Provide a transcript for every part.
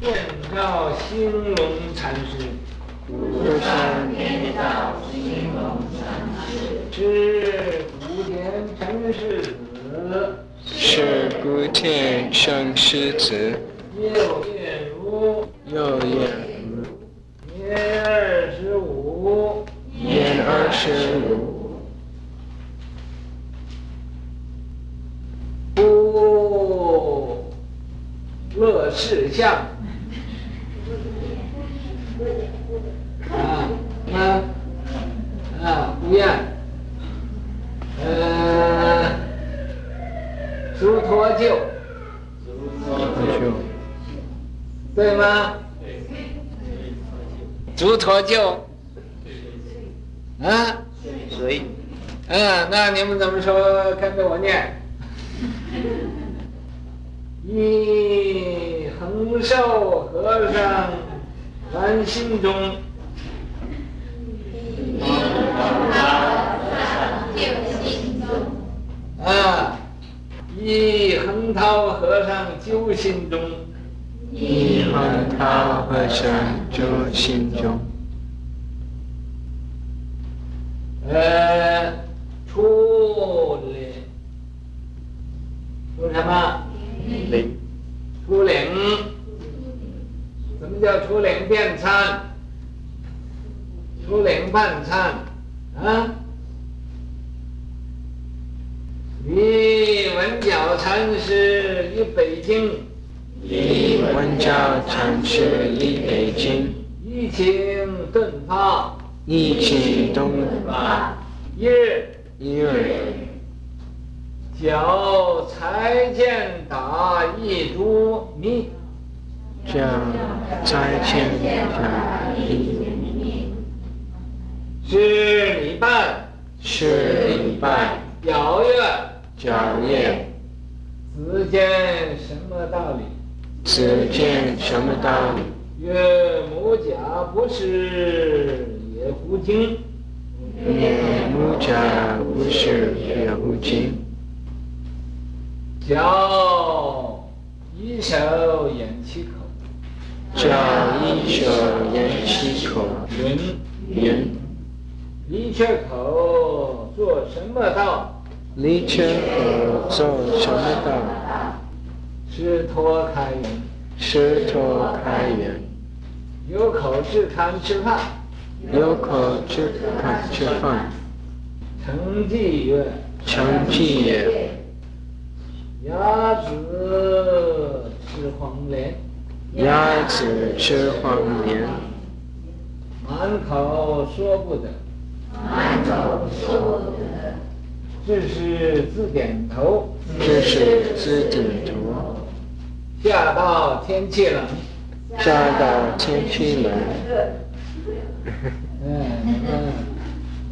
遍照兴隆禅师，故山遍照兴隆禅师，是古田诚师子，是古田诚师子，又验如，又验如，年二十五，年二十五。不乐事相啊，那啊不愿，呃，诸陀旧，那就对吗？诸陀旧，啊，所以，嗯，那你们怎么说？跟着我念。一恒寿和尚凡心中，啊，一横涛和尚揪心中，一横涛和尚揪心中，呃，出领，出什么？领，出领，什么叫出领便参？出领半参，啊？李文角禅师于北京，李文角禅师于北京，一请顿发，一请顿发，一日，一日，脚才见打一株米，脚才见打一株米，是礼拜，是礼拜，皎月，皎月，子见什么道理？子见什么道理？曰：母甲不是也乎精？曰：母甲不是也乎精？脚一手掩其口，脚一手掩其口，云云。离却口做什么道？离却口做什么道？识脱开缘，识脱开缘。有口只看吃饭，有口只看吃饭。成绩曰：成绩曰：鸭子吃黄连，鸭子吃黄连。满口说不得，满口说不得。只是自点头，这是自点头。夏到天气冷，夏到天气冷。嗯嗯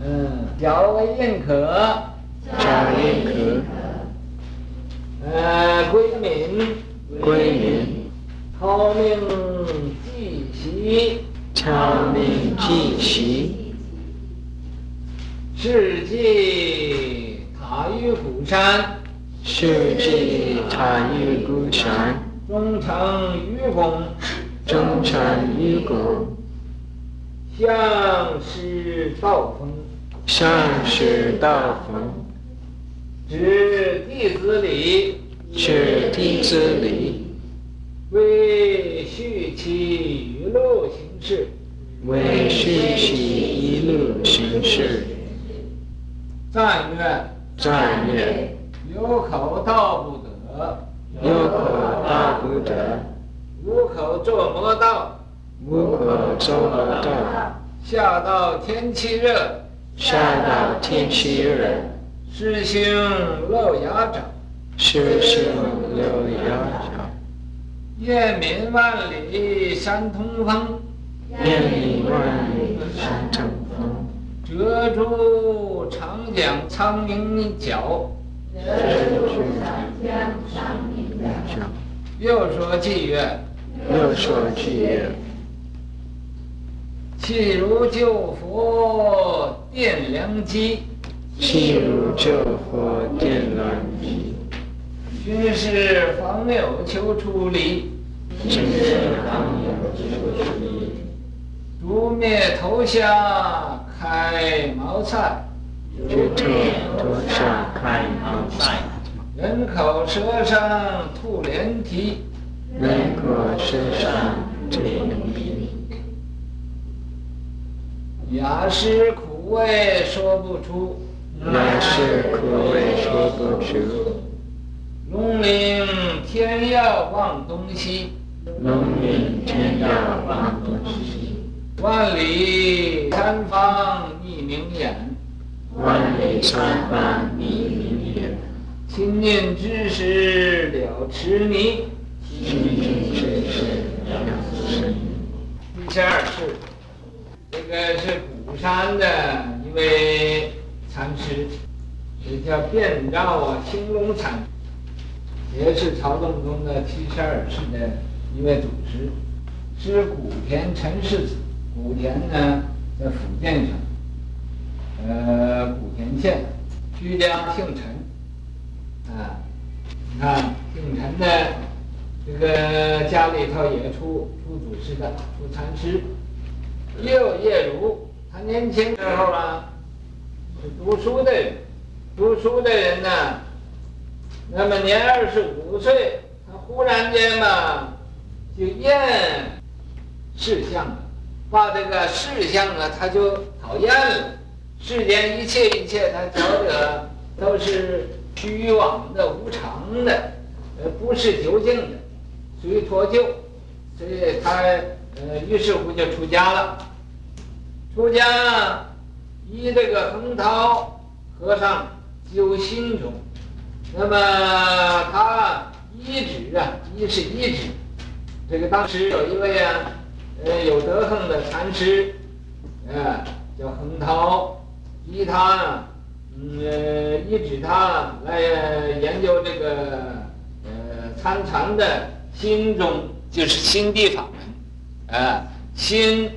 嗯，脚为印可，脚印可。呃，归民，归冥。讨命寄习，讨命寄习。世纪塔于鼓山，世纪塔于鼓山。终成愚公，终成愚公。向师道风，向师道风。指弟子礼，指弟子礼。为续其一路行事，为续其一路行事。赞曰：赞曰：有口道不得，有口道不得。无口作魔道，无口作魔道。下到天气热，下到天气热。师兄露牙爪，师兄露牙爪。夜明万里山通风，夜明万里山通风。折竹长江苍鹰角，折竹长江苍鹰角。又说妓院：又说偈曰：气如旧佛电良机，气如旧佛奠良机。军师方有求出离，净色当有之不虚。诛灭头下开毛菜，绝灭头下开毛菜。人口舌上吐莲蹄，人口舌上吐莲蹄。雅施苦味说不出，雅施苦味说不出。龙陵天要望东西，龙陵天要望东西。万里三方一明眼，万里三方一明眼。亲念之时了痴迷，亲近之时了痴迷。第十二世，这个是鼓山的一位禅师，也叫遍照啊兴隆禅，也是曹洞宗的七十二世的一位祖师，是古田陈氏子。古田呢，在福建省，呃，古田县，居家姓陈，啊，你看姓陈的这个家里头也出出祖师的，出禅师。六叶如，他年轻时候啊，是读书的人，读书的人呢，那么年二十五岁，他忽然间嘛，就厌世相了。把这个世相啊，他就讨厌了。世间一切一切，他觉得都是虚妄的、无常的，呃，不是究竟的，属于脱臼。所以他呃，于是乎就出家了。出家依这个横涛和尚修心中，那么他一指啊，一是一指。这个当时有一位啊。呃，有德行的禅师，呃，叫横涛，依他，嗯，依指他来研究这个，呃，参禅的心中就是心地法门，啊，心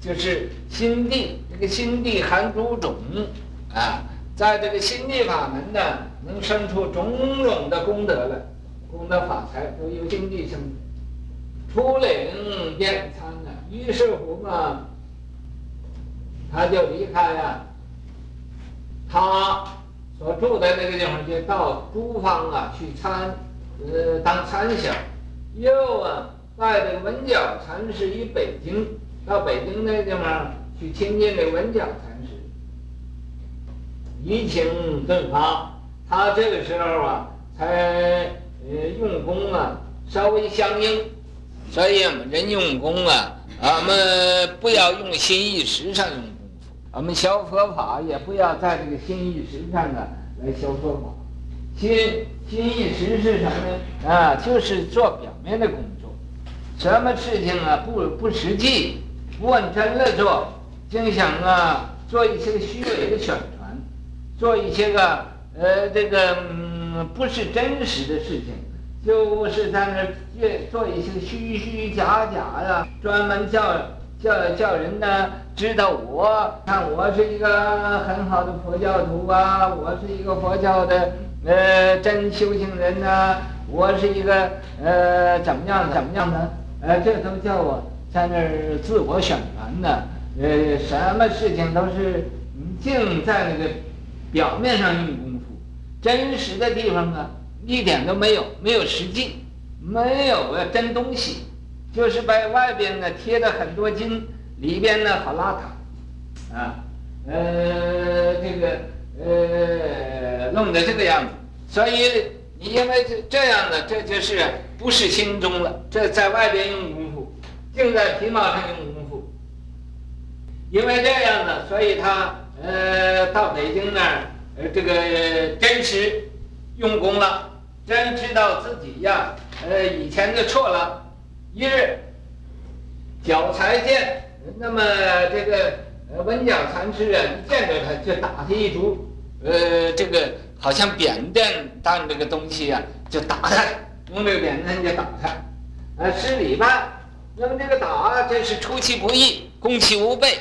就是心地，这个心地含诸种，啊，在这个心地法门呢，能生出种种的功德来，功德法财都由心地生，出岭遍参。于是乎嘛，他就离开呀，他所住的那个地方，就到诸方啊去参，呃，当参详。又啊，拜这个文觉禅师于北京，到北京那地方去亲近这个文觉禅师，移情顿发。他这个时候啊，才呃用功啊，稍微相应。所以我们人用功啊。我们不要用心意识上用功夫，俺们学佛法也不要在这个心意识上啊来学佛法。心心意识是什么呢？啊，就是做表面的工作，什么事情啊不不实际，不按真了做，净想啊做一些虚伪的宣传，做一些个呃这个嗯不是真实的事情。就是在那儿做一些虚虚假假的，专门叫叫叫人呢知道我，看我是一个很好的佛教徒啊，我是一个佛教的呃真修行人呐、我是一个呃怎么样怎么样的，呃这都叫我在那儿自我宣传呢，呃什么事情都是净在那个表面上用功夫，真实的地方啊。一点都没有，没有实际，没有个真东西，就是把外边呢贴的很多金，里边呢好邋遢，啊，呃，这个呃弄得这个样子，所以你因为这这样的，这就是不是心中了，这在外边用功夫，净在皮毛上用功夫，因为这样的，所以他呃到北京那儿，呃这个真实用功了。真知道自己呀，呃，以前就错了。一日，脚才见，那么这个呃文觉禅师啊，一见着他就打他一烛，呃，这个好像扁担当这个东西啊，就打他，用这个扁担就打他，呃，施礼拜。那么这个打，这是出其不意，攻其无备，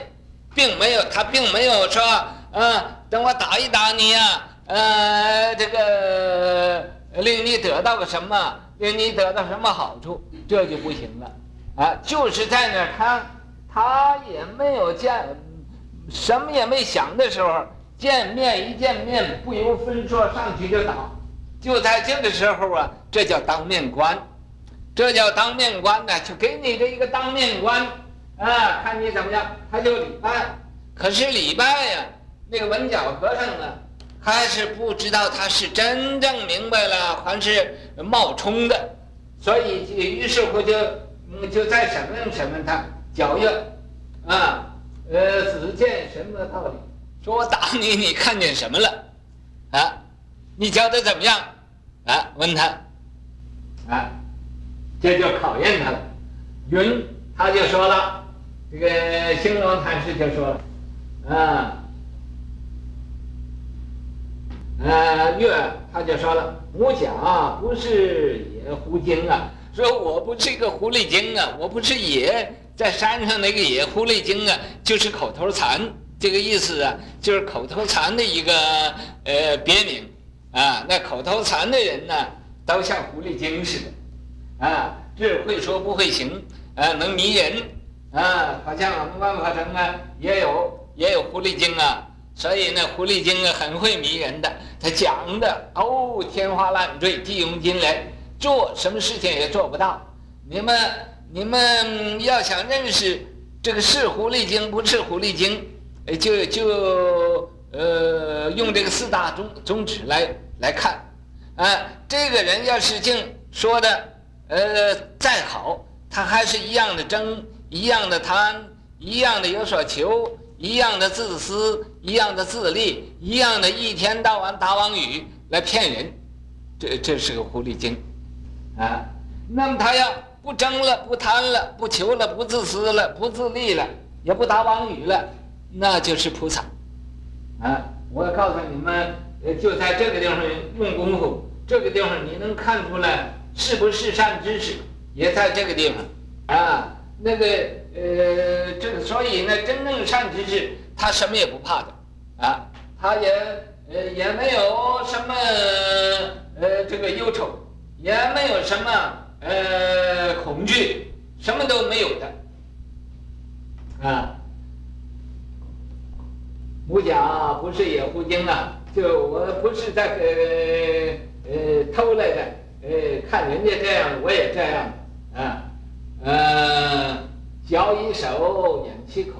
并没有他并没有说，啊，等我打一打你呀，呃，这个。令你得到个什么？令你得到什么好处，这就不行了。啊，就是在那儿，他他也没有见，什么也没想的时候，见面一见面，不由分说上去就打。就在这个时候啊，这叫当面官，这叫当面官呢，就给你这一个当面官啊，看你怎么样，他就礼拜。可是礼拜呀，那个文角和尚呢，他是不知道他是真正明白了还是冒充的，所以于是乎就。嗯，就再审问审问他，教育，啊，呃，只见什么道理？说我打你，你看见什么了？啊，你教的怎么样？啊，问他，啊，这就考验他了。云他就说了，这个兴隆禅师就说了，啊，呃，月他就说了，我想啊不是野狐精啊。说我不是一个狐狸精啊，我不是野在山上那个野狐狸精啊，就是口头禅这个意思啊，就是口头禅的一个呃别名啊。那口头禅的人呢，都像狐狸精似的啊，只会说不会行啊，能迷人啊。好像我们万法城啊，也有也有狐狸精啊，所以呢，狐狸精啊很会迷人的，他讲的哦天花乱坠，地涌金雷。做什么事情也做不到。你们你们要想认识这个是狐狸精不是狐狸精，就就呃用这个四大宗宗旨来来看。啊，这个人要是净说的呃再好，他还是一样的争，一样的贪，一样的有所求，一样的自私，一样的自利，一样的一天到晚打妄语来骗人。这这是个狐狸精。啊，那么他要不争了，不贪了，不求了，不自私了，不自利了，也不打妄语了，那就是菩萨。啊，我告诉你们，就在这个地方用功夫，这个地方你能看出来是不是善知识，也在这个地方。啊，那个呃，这个所以呢，真正善知识他什么也不怕的，啊，他也呃也没有什么呃这个忧愁。也没有什么呃恐惧，什么都没有的，啊。我讲不是野狐精啊，就我不是在呃呃偷来的，呃看人家这样，我也这样啊，呃脚一手，眼七口。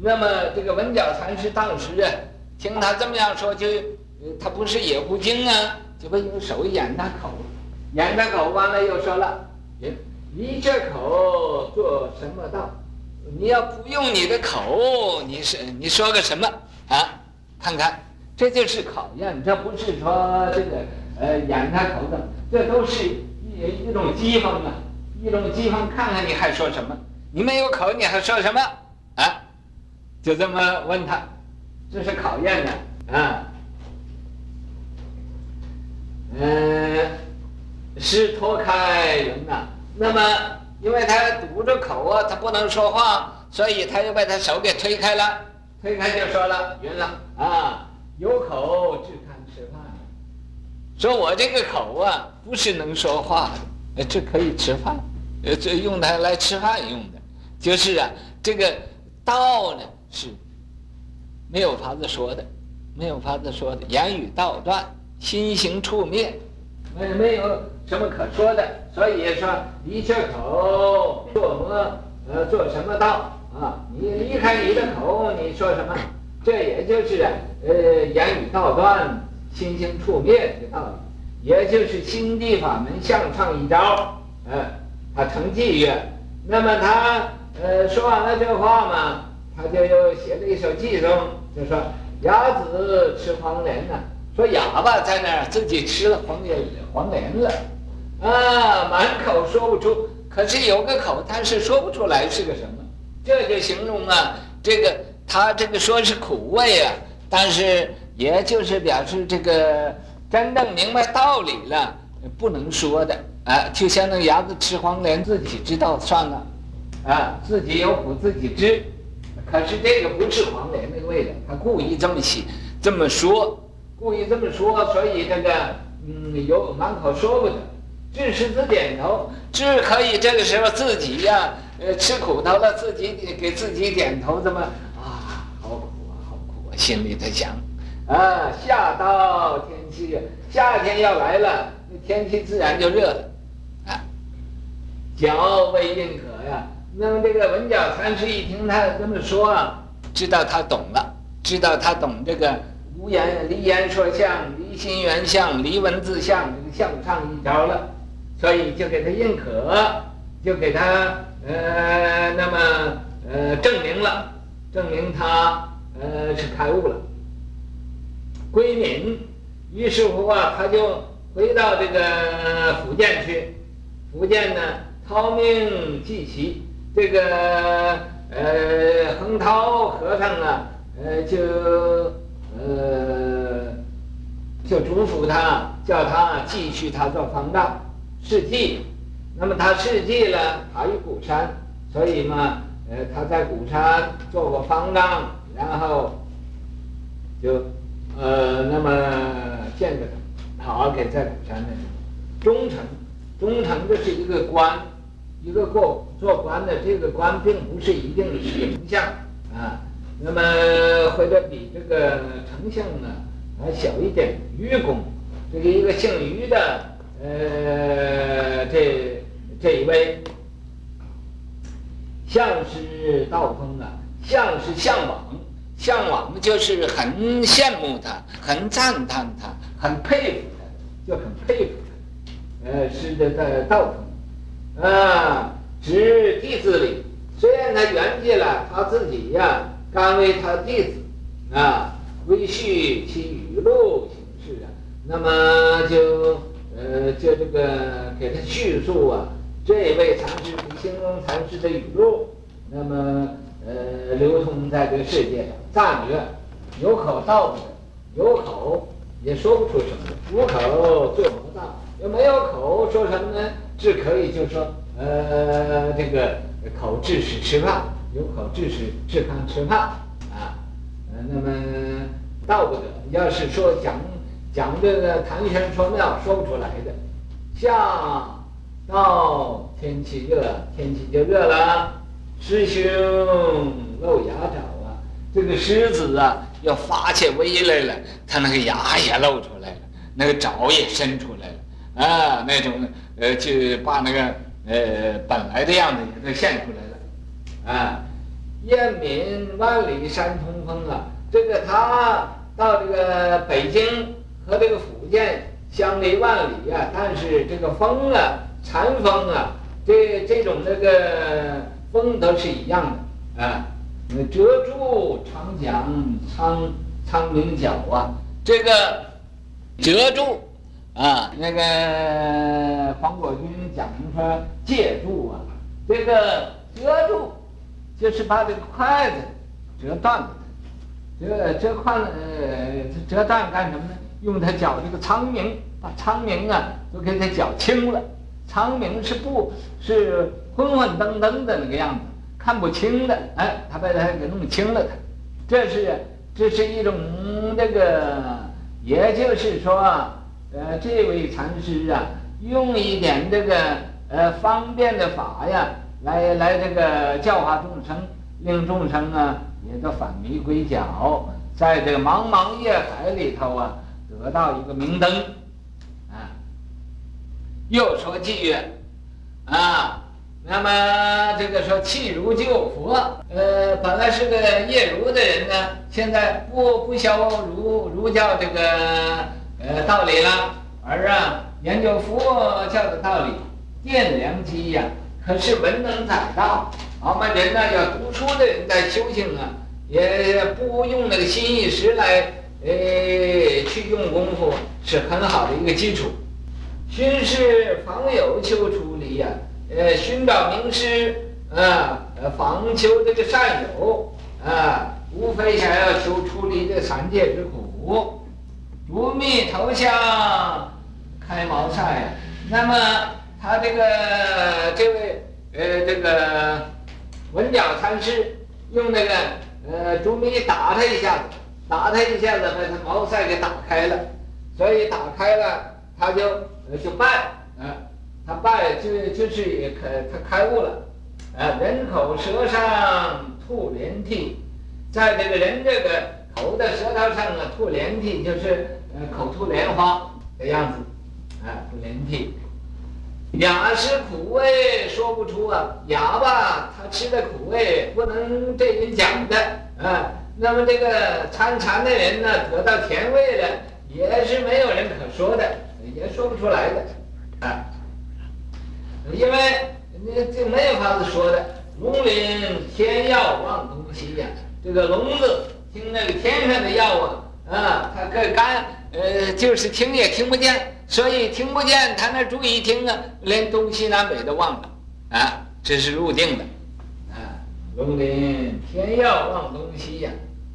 那么这个文角禅师当时啊，听他这么样说，就他不是野狐精啊，就把用手掩他口。掩他口完了又说了，你这口做什么道？你要不用你的口，你是你说个什么啊？看看，这就是考验，这不是说这个呃掩他口的，这都是一一种讥讽啊，一种讥讽。看看你还说什么？你没有口，你还说什么啊？就这么问他，这是考验呢啊。嗯。是脱开云呐，那么因为他堵着口啊，他不能说话，所以他就把他手给推开了，推开就说了云了啊，有口只看吃饭，说我这个口啊不是能说话的，这可以吃饭，呃，这用它来吃饭用的，就是啊，这个道呢是没有法子说的，没有法子说的，言语道断，心行处灭，没没有。什么可说的？所以说离这口做魔？呃，做什么道啊？你离开你的口，你说什么？这也就是呃言语道断，心行处灭的道理，也就是心地法门向上一招。呃，他成偈曰，那么他呃说完了这话嘛，他就又写了一首寄生，就说哑子吃黄连呐、啊，说哑巴在那儿自己吃了黄连黄连了。啊，满口说不出，可是有个口，但是说不出来是个什么，这就形容啊，这个他这个说是苦味啊，但是也就是表示这个真正明白道理了，不能说的。啊，就相当于哑子吃黄连，自己知道算了，啊，自己有苦自己知，可是这个不是黄连那个味道，他故意这么写，这么说，故意这么说，所以这个嗯有满口说不得。智师子点头，智可以这个时候自己呀、啊，呃，吃苦头了，自己给自己点头，这么啊，好苦啊，好苦啊，心里在想，啊，夏到天气热，夏天要来了，那天气自然就热了，啊，脚未应可呀。那么这个文角禅师一听他这么说啊，知道他懂了，知道他懂这个无言离言说相，离心圆相，离文字相，这个向上一招了。所以就给他认可，就给他呃，那么呃证明了，证明他呃是开悟了，归隐。于是乎啊，他就回到这个福建去。福建呢，涛明继习，这个呃横涛和尚啊，呃就呃就嘱咐他，叫他继续他做方丈。事迹，那么他事迹了，他于古山，所以嘛，呃，他在古山做过方丈，然后就，呃，那么见着他，好给在古山那里，忠诚，忠诚这是一个官，一个过做官的这个官，并不是一定是丞相啊，那么或者比这个丞相呢还小一点，愚公，这个一个姓于的。呃，这这一位相师道风啊，相是向往，向往就是很羡慕他，很赞叹他，很佩服他，就很佩服他。呃，师的的道风啊，指弟子里，虽然他圆寂了，他自己呀、甘为他弟子啊，归续其语录行事啊，那么就。呃，就这个给他叙述啊，这位禅师李兴隆禅师的语录，那么呃流通在这个世界上，赞曰：有口道不得，有口也说不出什么，无口做魔道，有没有口说什么呢？治可以就说呃这个口治是吃饭，有口致使吃饭吃饭啊，呃那么道不得，要是说讲。讲这个谈玄说妙说不出来的，夏到天气热，天气就热了。师兄露牙爪啊，这个狮子啊要发起威来了，它那个牙也露出来了，那个爪也伸出来了啊，那种呃就把那个呃本来的样子也都现出来了啊。雁鸣万里山通风啊，这个他到这个北京。和这个福建相离万里啊，但是这个风啊，禅风啊，这这种那个风都是一样的啊。那折柱常讲苍苍明角啊，这个折住啊，那个讲说借柱啊，这个折住就是把这个筷子折断了，折折筷呃折断干什么呢？用它搅这个苍明，把苍明啊都给它搅清了。苍明是不，是昏昏登登的那个样子，看不清的。哎，他把它给弄清了它。这是这是一种这个，也就是说，呃，这位禅师啊，用一点这个呃方便的法呀，来来这个教化众生，令众生啊也都返迷归觉，在这个茫茫夜海里头啊。得到一个明灯，啊，又说偈曰，啊，那么这个说弃儒救佛，呃，本来是个夜儒的人呢，现在不不修儒儒教这个呃道理了，而啊研究佛教的道理，奠良机呀。可是文能载道，我们人呢要读书的人在修行啊，也不用那个心意识来。呃，去用功夫是很好的一个基础。寻师访友求出离呀，呃，寻找名师啊，访求这个善友啊，无非想要求出离这三界之苦。如密头相开茅塞，那么他这个这位呃这个文角禅师用那个呃竹篾打他一下子。打他一下子，把他茅塞给打开了，所以打开了，他就就拜，啊，他拜就就是也开他开悟了，啊，人口舌上吐莲涕，在这个人这个口的舌头上啊吐莲涕，就是呃口吐莲花的样子，啊吐莲涕。哑食苦味说不出啊，哑巴他吃的苦味不能对人讲的啊。那么这个参禅的人呢，得到甜味了，也是没有人可说的，也说不出来的啊。因为你这没有法子说的。聋聆天药望东西呀，这个聋子听那个天上的药啊，啊，他个肝呃就是听也听不见。所以听不见，他那注意听啊，连东西南北都忘了，啊，这是入定的，啊，龙林天要望东西呀，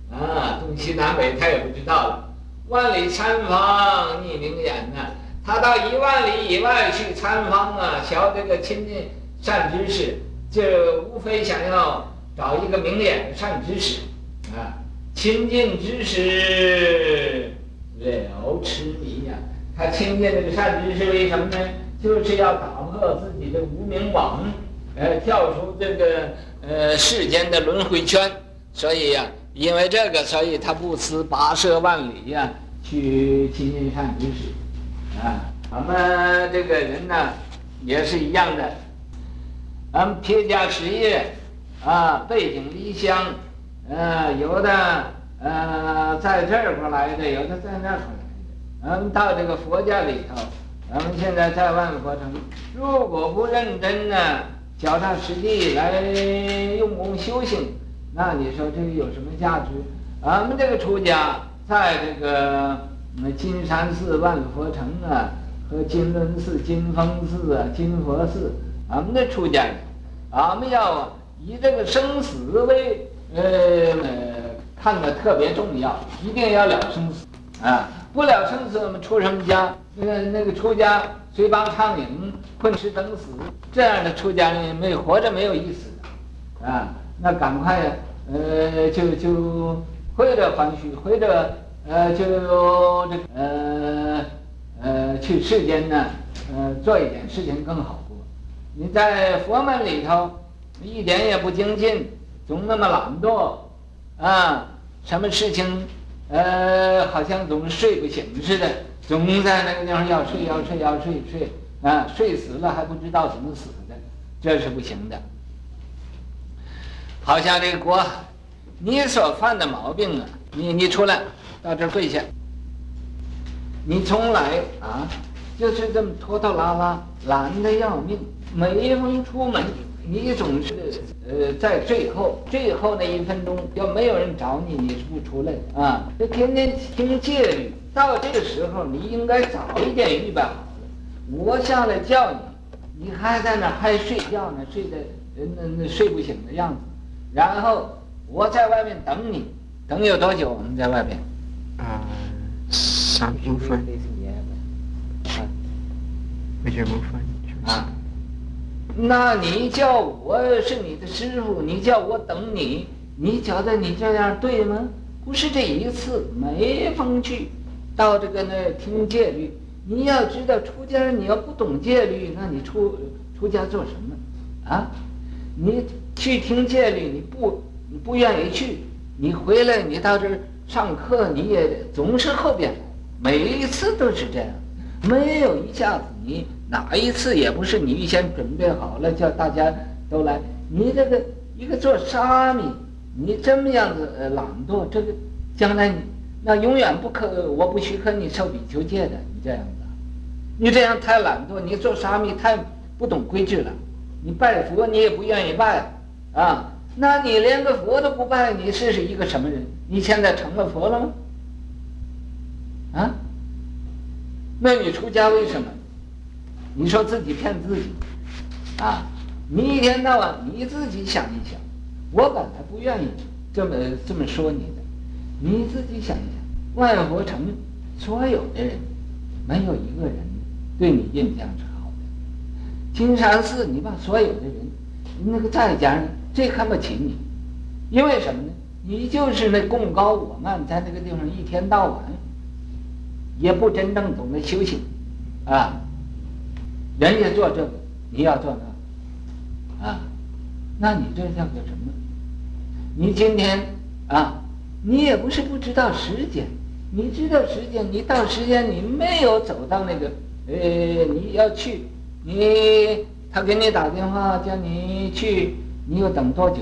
啊，东西南北他也不知道了。万里参访逆明眼呐，他到一万里以外去参访啊，学这个亲近善知识，就无非想要找一个明眼的善知识，啊，亲近知识了痴迷呀。他亲近这个善知识，为什么呢？就是要打破自己的无明网，呃，跳出这个呃世间的轮回圈。所以呀、因为这个，所以他不辞跋涉万里呀、去亲近善知识。啊，咱们这个人呢，也是一样的。咱们撇家实业，啊，背井离乡，呃，有的呃在这儿过来的，有的在那儿。咱们到这个佛家里头，咱们现在在万佛城，如果不认真呢，脚踏实地来用功修行，那你说这个有什么价值？俺们这个出家，在这个金山寺、万佛城啊，和金轮寺、金峰寺啊、金佛寺，俺们的出家人，俺们要以这个生死为呃呃看得特别重要，一定要了生死啊。不了生死，我们出什么家？那个那个出家，随帮苍蝇，混吃等死，这样的出家人没活着没有意思，啊，那赶快，呃，就就回着还虚，回着呃，就这呃呃去世间呢，呃，做一点事情更好过。你在佛门里头，一点也不精进，总那么懒惰，啊，什么事情？呃，好像总睡不醒似的，总在那个地方要睡要睡要睡睡啊，睡死了还不知道怎么死的，这是不行的。好像这个国，你所犯的毛病啊，你你出来到这儿跪下，你从来啊就是这么拖拖拉拉，懒得要命，每逢出门。你总是呃，在最后最后那一分钟，要没有人找你，你是不出来的啊！这天天听戒律，到这个时候，你应该早一点预备好了。我下来叫你，你还在那还睡觉呢，睡得那那睡不醒的样子。然后我在外面等你，等有多久？我们在外边啊，三五分。啊，没这么分啊。那你叫我是你的师傅，你叫我等你，你觉得你这样对吗？不是这一次，每逢去到这个那听戒律，你要知道出家，你要不懂戒律，那你出出家做什么？啊，你去听戒律，你不你不愿意去，你回来你到这儿上课，你也总是后边，每一次都是这样，没有一下子你。哪一次也不是你预先准备好了，叫大家都来。你这个一个做沙弥，你这么样子呃懒惰，这个将来那永远不可，我不许可你受比丘戒的。你这样子，你这样太懒惰，你做沙弥太不懂规矩了。你拜佛你也不愿意拜啊，那你连个佛都不拜，你是是一个什么人？你现在成了佛了吗？啊？那你出家为什么？你说自己骗自己，啊！你一天到晚你自己想一想，我本来不愿意这么这么说你的，你自己想一想，万佛城所有的人，没有一个人对你印象是好的。金山寺，你把所有的人，那个在家人最看不起你，因为什么呢？你就是那贡高我慢，在那个地方一天到晚，也不真正懂得修行，啊！人家做这个，你要做那，啊，那你这叫个什么？你今天啊，你也不是不知道时间，你知道时间，你到时间你没有走到那个，呃，你要去，你他给你打电话叫你去，你又等多久？